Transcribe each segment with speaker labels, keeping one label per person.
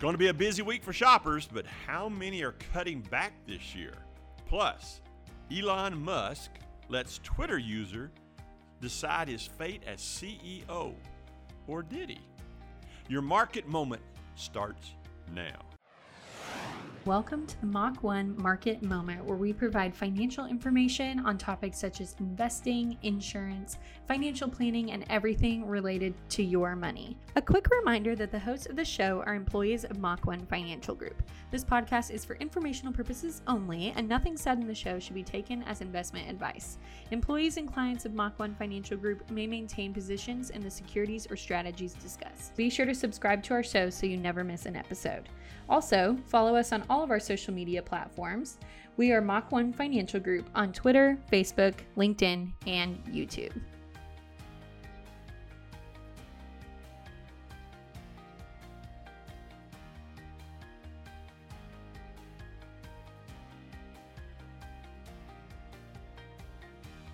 Speaker 1: going to be a busy week for shoppers, but how many are cutting back this year? Plus, Elon Musk lets Twitter user decide his fate as CEO. Or did he? Your market moment starts now.
Speaker 2: Welcome to the Mach 1 Market Moment, where we provide financial information on topics such as investing, insurance, financial planning, and everything related to your money. A quick reminder that the hosts of the show are employees of Mach 1 Financial Group. This podcast is for informational purposes only, and nothing said in the show should be taken as investment advice. Employees and clients of Mach 1 Financial Group may maintain positions in the securities or strategies discussed. Be sure to subscribe to our show so you never miss an episode. Also, follow us on all of our social media platforms. We are Mach 1 Financial Group on Twitter, Facebook, LinkedIn, and YouTube.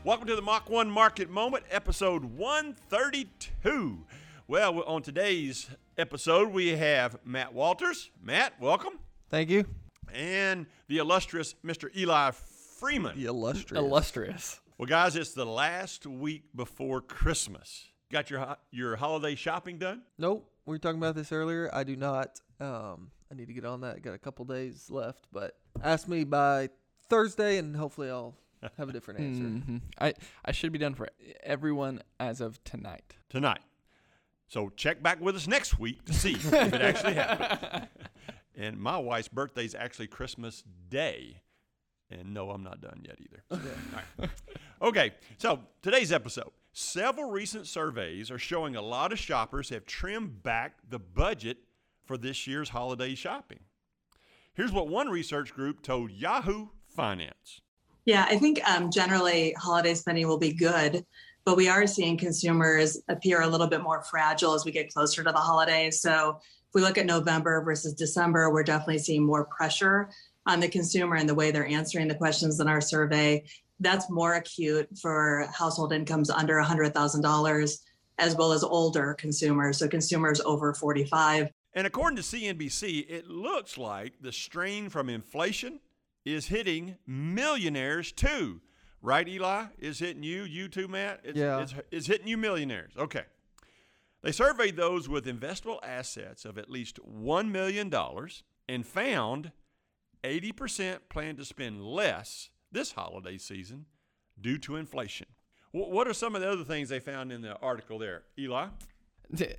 Speaker 1: Welcome to the Mach 1 Market Moment, episode 132. Well, on today's episode, we have Matt Walters. Matt, welcome.
Speaker 3: Thank you.
Speaker 1: And the illustrious Mr. Eli Freeman.
Speaker 3: The illustrious.
Speaker 4: Illustrious.
Speaker 1: Well, guys, it's the last week before Christmas. Got your ho- your holiday shopping done?
Speaker 3: Nope. We were talking about this earlier. I do not. Um, I need to get on that. Got a couple days left, but ask me by Thursday, and hopefully I'll have a different answer.
Speaker 4: Mhm. I I should be done for everyone as of tonight.
Speaker 1: tonight. So check back with us next week to see if it actually happened. And my wife's birthday is actually Christmas Day. And no, I'm not done yet either. So, all right. Okay, so today's episode. Several recent surveys are showing a lot of shoppers have trimmed back the budget for this year's holiday shopping. Here's what one research group told Yahoo Finance.
Speaker 5: Yeah, I think um, generally holiday spending will be good, but we are seeing consumers appear a little bit more fragile as we get closer to the holidays. So if we look at November versus December, we're definitely seeing more pressure on the consumer and the way they're answering the questions in our survey. That's more acute for household incomes under $100,000 as well as older consumers. So consumers over 45
Speaker 1: And according to CNBC, it looks like the strain from inflation is hitting millionaires too. Right, Eli? Is hitting you, you too, Matt? It's,
Speaker 3: Yeah.
Speaker 1: It's, it's hitting you millionaires. Okay. They surveyed those with investable assets of at least $1 million and found 80% plan to spend less this holiday season due to inflation. Wh- What are some of the other things they found in the article there, Eli?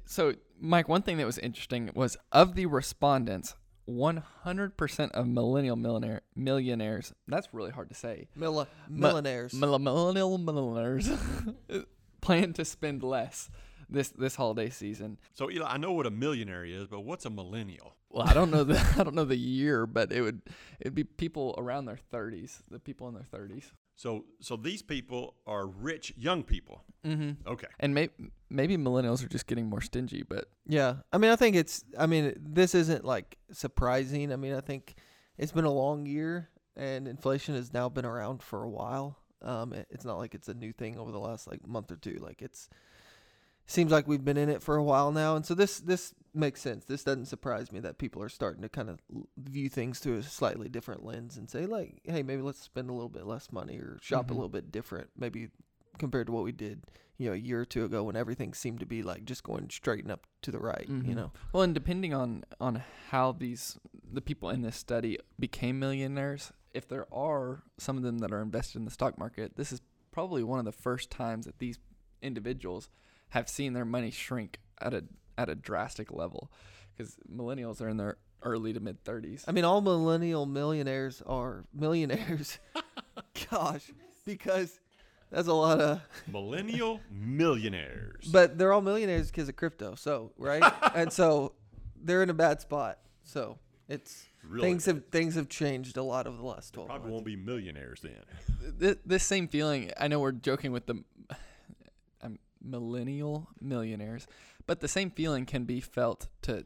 Speaker 4: So, Mike, one thing that was interesting was of the respondents, 100% of millennial millionaire millionaires. That's really hard to say.
Speaker 3: Milla- millionaires.
Speaker 4: Mill- millennial millionaires plan to spend less this this holiday season.
Speaker 1: So, Eli, I know what a millionaire is, but what's a millennial?
Speaker 4: Well, I don't know the I don't know the year, but it would it'd be people around their 30s, the people in their 30s.
Speaker 1: So, so these people are rich young people.
Speaker 4: Mm-hmm.
Speaker 1: Okay.
Speaker 4: And may, maybe millennials are just getting more stingy, but
Speaker 3: yeah. I mean, I think it's. I mean, this isn't like surprising. I mean, I think it's been a long year, and inflation has now been around for a while. Um, it, it's not like it's a new thing over the last like month or two. Like it's seems like we've been in it for a while now, and so this this makes sense. This doesn't surprise me that people are starting to kind of view things through a slightly different lens and say like, hey, maybe let's spend a little bit less money or shop
Speaker 4: Mhm.
Speaker 3: a little bit different, maybe compared to what we did, you know, a year or two ago when everything seemed to be like just going straight and up to the right. You
Speaker 4: Mhm.
Speaker 3: know,
Speaker 4: Well, and depending on on how these the people in this study became millionaires, if there are some of them that are invested in the stock market, this is probably one of the first times that these individuals have seen their money shrink at a at a drastic level because millennials are in their early to mid 30s.
Speaker 3: I mean, all millennial millionaires are millionaires. Gosh, because that's a lot of.
Speaker 1: Millennial millionaires.
Speaker 3: But they're all millionaires because of crypto. So right, and so they're in a bad spot. So it's
Speaker 1: Really
Speaker 3: things have things have changed a lot over the last twelve
Speaker 1: probably
Speaker 3: months.
Speaker 1: won't be millionaires then.
Speaker 4: Th- this same feeling, I know we're joking with the millennial millionaires, but the same feeling can be felt to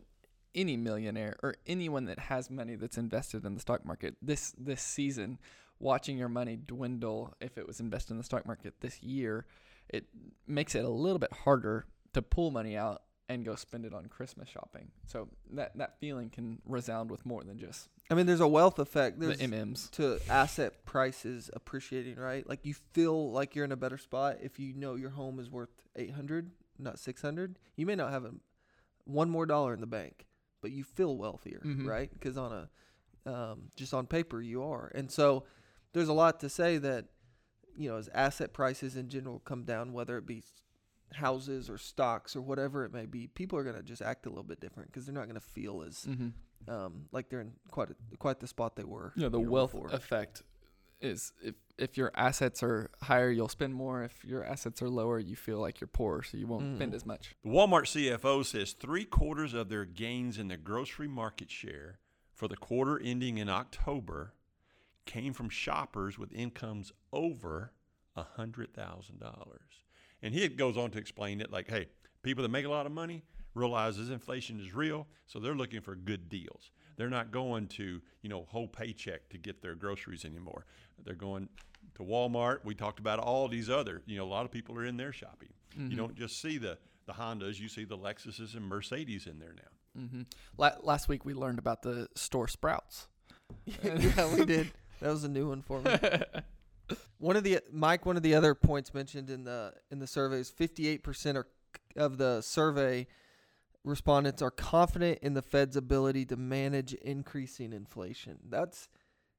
Speaker 4: any millionaire or anyone that has money that's invested in the stock market. This this season, watching your money dwindle if it was invested in the stock market this year, it makes it a little bit harder to pull money out and go spend it on Christmas shopping. So that that feeling can resound with more than just
Speaker 3: I mean, there's a wealth effect. There's
Speaker 4: the MMs.
Speaker 3: to asset prices appreciating, right? Like you feel like you're in a better spot if you know your home is worth 800, not 600. You may not have a, one more dollar in the bank, but you feel wealthier,
Speaker 4: Mhm.
Speaker 3: right? Because on a um, just on paper you are, and so there's a lot to say that you know as asset prices in general come down, whether it be houses or stocks or whatever it may be, people are gonna just act a little bit different because they're not gonna feel as
Speaker 4: Mm-hmm.
Speaker 3: um, like they're in quite a, quite the spot they were.
Speaker 4: You know, the wealth
Speaker 3: before.
Speaker 4: effect is if if your assets are higher, you'll spend more. If your assets are lower, you feel like you're poor, so you won't spend
Speaker 3: Mhm.
Speaker 4: as much.
Speaker 1: The Walmart CFO says three quarters of their gains in the grocery market share for the quarter ending in October came from shoppers with incomes over $100,000. And he goes on to explain it like, hey, people that make a lot of money realizes inflation is real, so they're looking for good deals. They're not going to, you know, whole paycheck to get their groceries anymore. They're going to Walmart. We talked about all these other, you know, a lot of people are in there shopping. You don't just see the the Hondas, you see the Lexuses and Mercedes in there now.
Speaker 4: Mm-hmm. La- last week we learned about the store Sprouts.
Speaker 3: yeah, we did. That was a new one for me. one of the Mike, one of the other points mentioned in the in the survey is 58% of the survey respondents are confident in the Fed's ability to manage increasing inflation. That's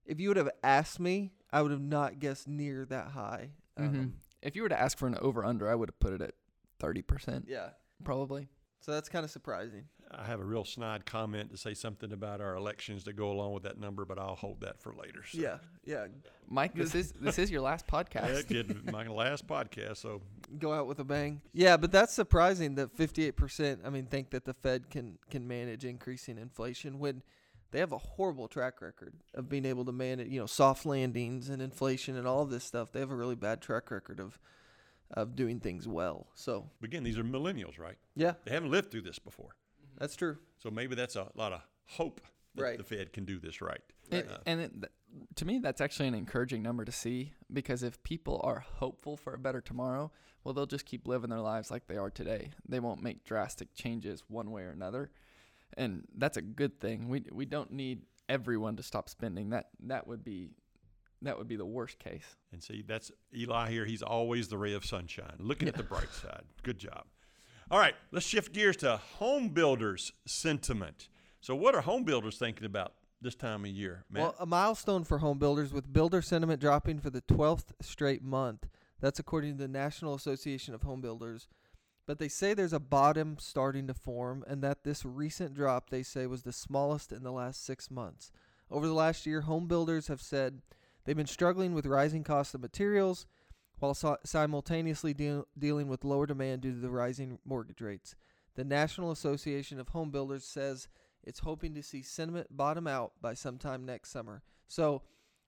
Speaker 3: if you would have asked me, I would have not guessed near that high.
Speaker 4: Mhm.
Speaker 3: Um,
Speaker 4: If you were to ask for an over under, I would have put it at thirty percent,
Speaker 3: yeah.
Speaker 4: probably.
Speaker 3: So that's kind of surprising.
Speaker 1: I have a real snide comment to say something about our elections to go along with that number, but I'll hold that for later. So.
Speaker 3: Yeah, yeah.
Speaker 4: Mike, this is this is your last podcast.
Speaker 1: Yeah,
Speaker 4: podcast.
Speaker 1: kid, my last podcast, so
Speaker 3: Go out with a bang. Yeah, but that's surprising that 58%, I mean, think that the Fed can can manage increasing inflation when they have a horrible track record of being able to manage, you know, soft landings and inflation and all this stuff. They have a really bad track record of of doing things well. So,
Speaker 1: again, these are millennials, right?
Speaker 3: yeah,
Speaker 1: They haven't lived through this before,
Speaker 3: that's true.
Speaker 1: so maybe that's a lot of hope that
Speaker 3: Right.
Speaker 1: the Fed can do this right.
Speaker 4: It-
Speaker 1: Uh,
Speaker 4: and it, to me, that's actually an encouraging number to see because if people are hopeful for a better tomorrow, well, they'll just keep living their lives like they are today. They won't make drastic changes one way or another, and that's a good thing. We we don't need everyone to stop spending. That that would be that would be the worst case.
Speaker 1: And see, that's Eli here. He's always the ray of sunshine, looking at the bright side. Good job. All right, let's shift gears to home builders' sentiment. So, what are home builders thinking about this time of year, Matt?
Speaker 3: Well, a milestone for home builders with builder sentiment dropping for the 12th straight month. That's according to the National Association of Home Builders. But they say there's a bottom starting to form, and that this recent drop, they say, was the smallest in the last six months. Over the last year, home builders have said they've been struggling with rising costs of materials while si- simultaneously deal- dealing with lower demand due to the rising mortgage rates. The National Association of Home Builders says it's hoping to see sentiment bottom out by sometime next summer. So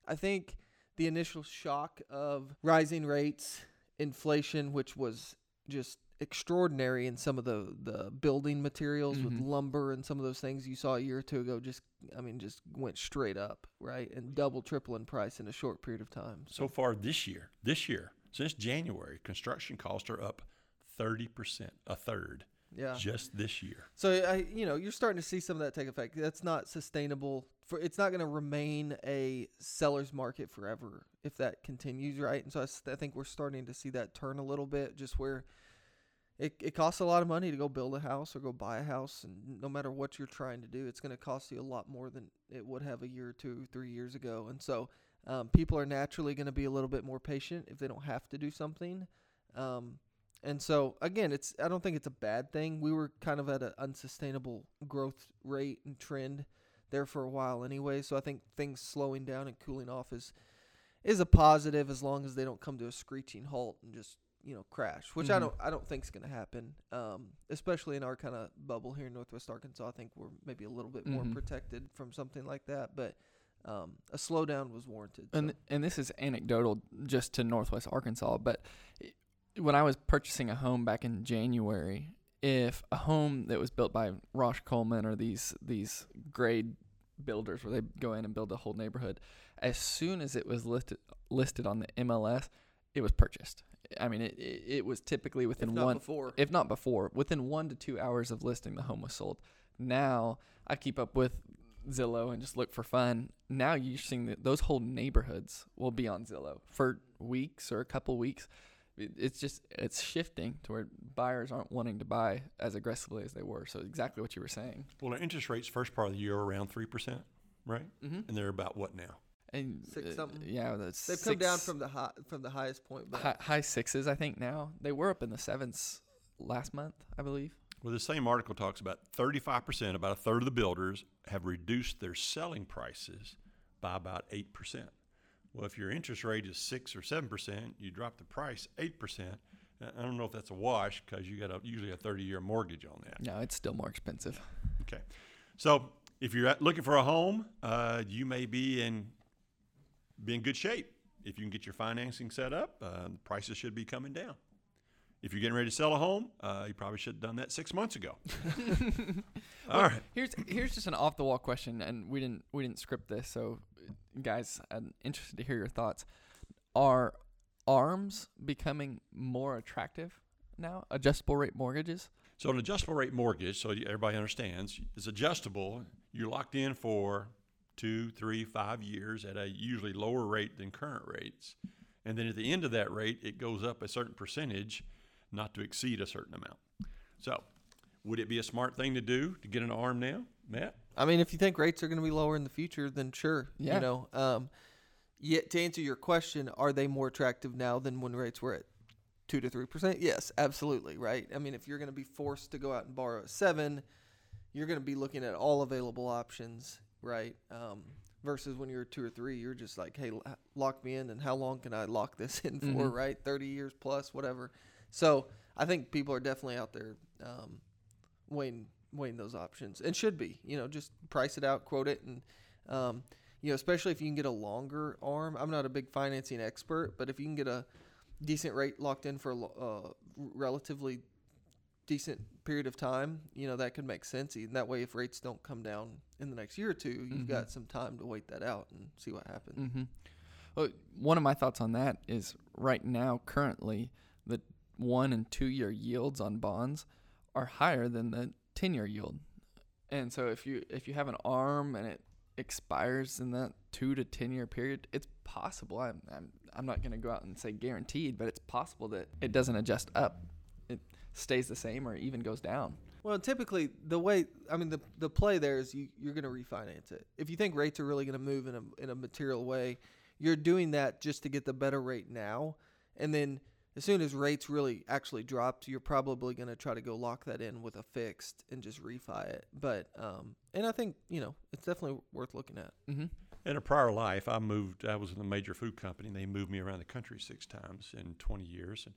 Speaker 3: I think the initial shock of rising rates, inflation, which was just extraordinary in some of the, the building materials with
Speaker 4: Mhm.
Speaker 3: lumber and some of those things you saw a year or two ago just I mean just went straight up, right? And double triple in price in a short period of time.
Speaker 1: so far this year, this year, since January, construction costs are up 30%, a third,
Speaker 3: Yeah.
Speaker 1: just this year.
Speaker 3: So I, you know, you're starting to see some of that take effect. That's not sustainable. For it's not going to remain a seller's market forever if that continues, right? And so I, s- I think we're starting to see that turn a little bit, just where it it costs a lot of money to go build a house or go buy a house, and no matter what you're trying to do, it's going to cost you a lot more than it would have a year or two, three years ago. And so um, people are naturally going to be a little bit more patient if they don't have to do something. Um, and so again, it's I don't think it's a bad thing. We were kind of at an unsustainable growth rate and trend there for a while anyway. So I think things slowing down and cooling off is is a positive as long as they don't come to a screeching halt and just you know crash, which I
Speaker 4: Mhm.
Speaker 3: don't I don't think is going to happen. Um, especially in our kind of bubble here in Northwest Arkansas, I think we're maybe a little bit more
Speaker 4: Mhm.
Speaker 3: protected from something like that. But um, a slowdown was warranted.
Speaker 4: And
Speaker 3: so.
Speaker 4: and this is anecdotal just to Northwest Arkansas, but when I was purchasing a home back in January, if a home that was built by Rausch Coleman or these these grade builders where they go in and build a whole neighborhood, as soon as it was listed listed on the MLS, it was purchased. I mean, it, it, it was typically within
Speaker 3: not
Speaker 4: one,
Speaker 3: before.
Speaker 4: if not before, within one to two hours of listing, the home was sold. Now I keep up with Zillow and just look for fun. Now you're seeing that those whole neighborhoods will be on Zillow for weeks or a couple weeks. It's just it's shifting to where buyers aren't wanting to buy as aggressively as they were. So exactly what you were saying.
Speaker 1: Well, our interest rates first part of the year are around three percent, right?
Speaker 4: Mm-hmm.
Speaker 1: And they're about what now?
Speaker 4: And
Speaker 3: Six
Speaker 4: uh. Yeah, that's
Speaker 3: They've come down from the high, from the highest point. But
Speaker 4: high, high sixes. I think now they were up in the sevens last month, I believe.
Speaker 1: Well, the same article talks about 35%, about a third of the builders have reduced their selling prices by about 8%. Well, if your interest rate is 6 or 7%, you drop the price 8%. Uh, I don't know if that's a wash because you got a, usually a 30 year mortgage on that.
Speaker 4: No, it's still more expensive.
Speaker 1: Okay. So if you're looking for a home, uh, you may be in, be in good shape. If you can get your financing set up, uh, prices should be coming down. If you're getting ready to sell a home, uh, you probably should have done that six months ago. All right.
Speaker 4: Here's here's just an off the wall question, and we didn't we didn't script this, so guys, I'm interested to hear your thoughts. Are arms becoming more attractive now? Adjustable rate mortgages?
Speaker 1: So an adjustable rate mortgage, so everybody understands, is adjustable. You're locked in for two, three, five years at a usually lower rate than current rates. And then at the end of that rate, it goes up a certain percentage, not to exceed a certain amount. So would it be a smart thing to do to get an arm now, Matt?
Speaker 3: I mean, if you think rates are going to be lower in the future, then sure.
Speaker 4: Yeah.
Speaker 3: You know, um, yet to answer your question, are they more attractive now than when rates were at two to three percent? Yes, absolutely. Right. I mean, if you're going to be forced to go out and borrow at seven, you're going to be looking at all available options, right? Um, versus when you're two or three, you're just like, hey, lock me in, and how long can I lock this in for?
Speaker 4: Mhm.
Speaker 3: Right, thirty years plus, whatever. So I think people are definitely out there um, weighing weighing those options and should be. You know, just price it out, quote it, and um, you know, especially if you can get a longer arm. I'm not a big financing expert, but if you can get a decent rate locked in for a uh, relatively decent period of time, you know, that could make sense. And that way, if rates don't come down in the next year or 2 you you've
Speaker 4: Mhm.
Speaker 3: got some time to wait that out and see what happens.
Speaker 4: Mm-hmm. Well, one of my thoughts on that is right now, currently, the one and two year yields on bonds are higher than the ten year yield. And so if you if you have an arm and it expires in that two to ten year period, it's possible. I'm I'm, I'm not going to go out and say guaranteed, but it's possible that it doesn't adjust up. It stays the same or even goes down.
Speaker 3: Well, typically the way I mean the the play there is you you're going to refinance it. If you think rates are really going to move in a in a material way, you're doing that just to get the better rate now, and then as soon as rates really actually dropped, you're probably going to try to go lock that in with a fixed and just refi it. But um, and I think you know it's definitely worth looking at.
Speaker 4: Mm-hmm.
Speaker 1: In a prior life, I moved. I was in a major food company. and They moved me around the country six times in 20 years, and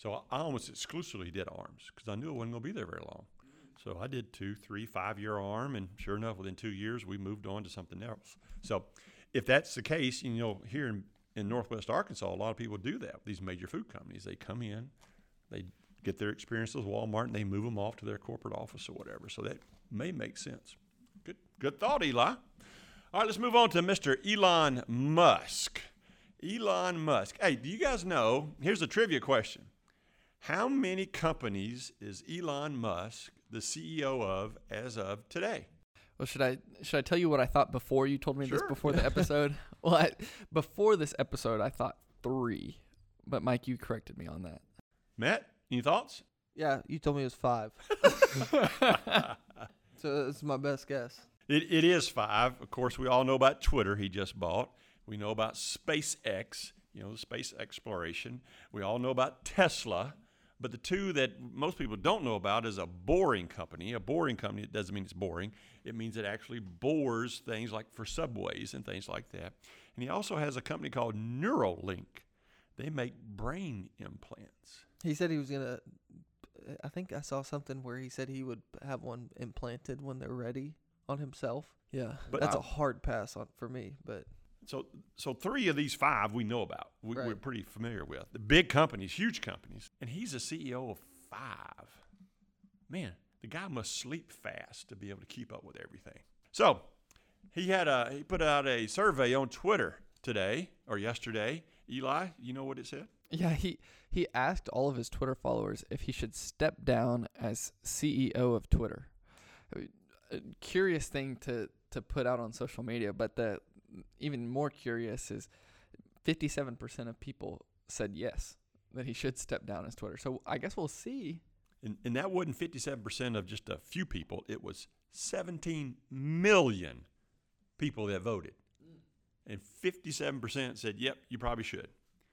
Speaker 1: so I almost exclusively did arms because I knew I wasn't going to be there very long. So I did two, three, five year arm, and sure enough, within two years, we moved on to something else. So if that's the case, you know, here in, in Northwest Arkansas, a lot of people do that. These major food companies, they come in, they get their experience with Walmart, and they move them off to their corporate office or whatever. So that may make sense. Good, good thought, Eli. All right, let's move on to Mr. Elon Musk. Elon Musk. Hey, do you guys know? Here's a trivia question. How many companies is Elon Musk the CEO of as of today?
Speaker 4: Well, should I should I tell you what I thought before you told me this before the episode? well, I, before this episode, I thought three, but Mike, you corrected me on that.
Speaker 1: Matt, any thoughts?
Speaker 3: Yeah, you told me it was five, so that's my best guess.
Speaker 1: It, it is five. Of course, we all know about Twitter, he just bought. We know about SpaceX, you know, space exploration. We all know about Tesla. But the two that most people don't know about is a boring company. A boring company, it doesn't mean it's boring. It means it actually bores things like for subways and things like that. And he also has a company called Neuralink. They make brain implants.
Speaker 3: He said he was gonna. I think I saw something where he said he would have one implanted when they're ready on himself. Yeah,
Speaker 1: But-
Speaker 3: that's
Speaker 1: Uh,
Speaker 3: a hard pass on for me. But
Speaker 1: So, so three of these five we know about. We, We're
Speaker 3: Right.
Speaker 1: pretty familiar with the big companies, huge companies, and he's a CEO of five. Man, the guy must sleep fast to be able to keep up with everything. So, he had a he put out a survey on Twitter today or yesterday. Eli, you know what it said?
Speaker 4: Yeah, he he asked all of his Twitter followers if he should step down as CEO of Twitter. A curious thing to to put out on social media, but the even more curious is 57% of people said yes that he should step down as Twitter. So I guess we'll see.
Speaker 1: And, and that wasn't 57% of just a few people. It was 17 million people that voted. And 57% said, yep, you probably should.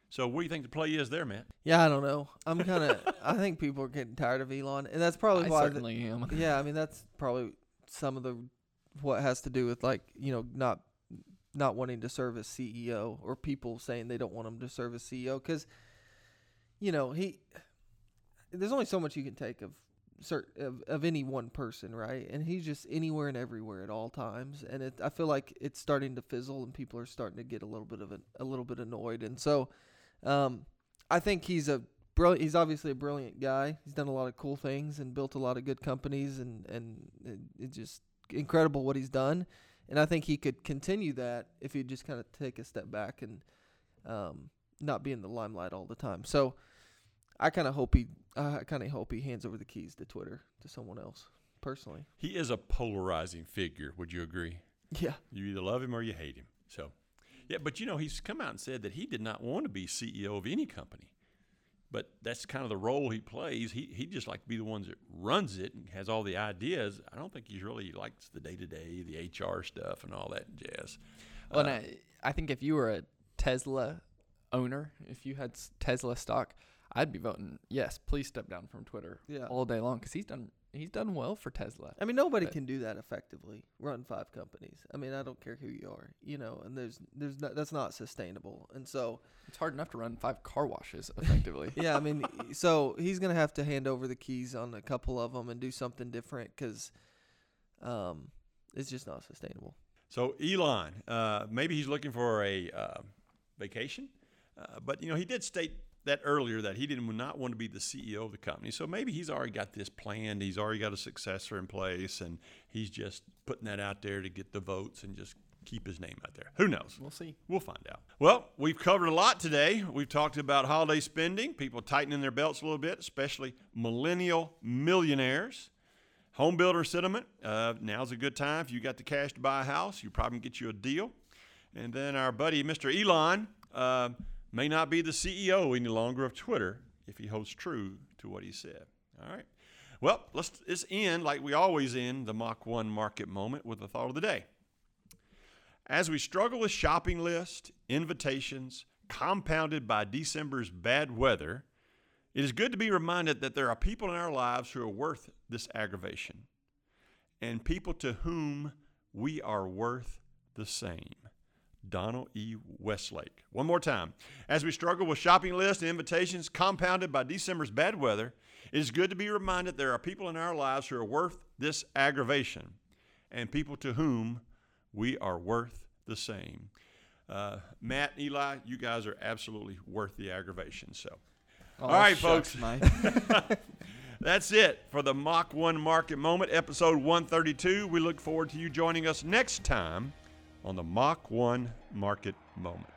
Speaker 1: So what do you think the play is there, Matt?
Speaker 3: Yeah, I don't know. I'm kind of. I think people are getting tired of Elon, and that's probably
Speaker 4: I
Speaker 3: why. the-
Speaker 4: certainly am.
Speaker 3: yeah, I mean that's probably some of the what has to do with like you know not not wanting to serve as CEO or people saying they don't want him to serve as CEO because you know he there's only so much you can take of cert of, of any one person right and he's just anywhere and everywhere at all times and it I feel like it's starting to fizzle and people are starting to get a little bit of a, a little bit annoyed and so um I think he's a brilliant. He's obviously a brilliant guy. He's done a lot of cool things and built a lot of good companies, and and it, it's just incredible what he's done. And I think he could continue that if he'd just kind of take a step back and um, not be in the limelight all the time. So I kind of hope he, I kind of hope he hands over the keys to Twitter to someone else. Personally,
Speaker 1: He is a polarizing figure. Would you agree?
Speaker 3: yeah,
Speaker 1: You either love him or you hate him. So, yeah, but you know, he's come out and said that he did not want to be CEO of any company. But that's kind of the role he plays. He he just like to be the ones that runs it and has all the ideas. I don't think he's really likes the day to day, the HR stuff, and all that jazz.
Speaker 4: Well, and
Speaker 1: Uh,
Speaker 4: I, I think if you were a Tesla owner, if you had Tesla stock, I'd be voting yes. Please step down from Twitter
Speaker 3: Yeah.
Speaker 4: all day long because he's done he's done well for Tesla.
Speaker 3: I mean nobody
Speaker 4: But-
Speaker 3: can do that effectively. Run five companies. I mean I don't care who you are, you know, and there's there's not, that's not sustainable. And so
Speaker 4: It's hard enough to run five car washes effectively.
Speaker 3: yeah, I mean, so he's gonna have to hand over the keys on a couple of them and do something different because um, it's just not sustainable.
Speaker 1: So Elon, uh, maybe he's looking for a uh, vacation, uh, but you know he did state that earlier that he did not want to be the CEO of the company. So maybe he's already got this planned. He's already got a successor in place, and he's just putting that out there to get the votes and just keep his name out there. Who knows?
Speaker 4: we'll see.
Speaker 1: We'll find out. Well, we've covered a lot today. We've talked about holiday spending, people tightening their belts a little bit, especially millennial millionaires. Home builder sentiment. Uh, now's a good time. If you got the cash to buy a house, you probably can get you a deal. And then our buddy, Mr. Elon, uh, may not be the CEO any longer of Twitter if he holds true to what he said. All right. Well, let's, let's end like we always end the Mach 1 market moment with the thought of the day. As we struggle with shopping lists, invitations, compounded by December's bad weather, it is good to be reminded that there are people in our lives who are worth this aggravation and people to whom we are worth the same. Donald E. Westlake. One more time. As we struggle with shopping lists and invitations compounded by December's bad weather, it is good to be reminded there are people in our lives who are worth this aggravation and people to whom we are worth the same. Uh, Matt, Eli, you guys are absolutely worth the aggravation. So,
Speaker 4: All
Speaker 1: right,
Speaker 4: shucks,
Speaker 1: folks. That's it for the Mach 1 Market Moment, episode 132. We look forward to you joining us next time on the Mach 1 Market Moment.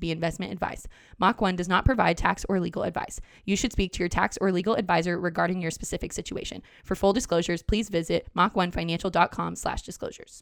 Speaker 6: be investment advice. Mach 1 does not provide tax or legal advice. You should speak to your tax or legal advisor regarding your specific situation. For full disclosures, please visit mach1financial.com slash disclosures.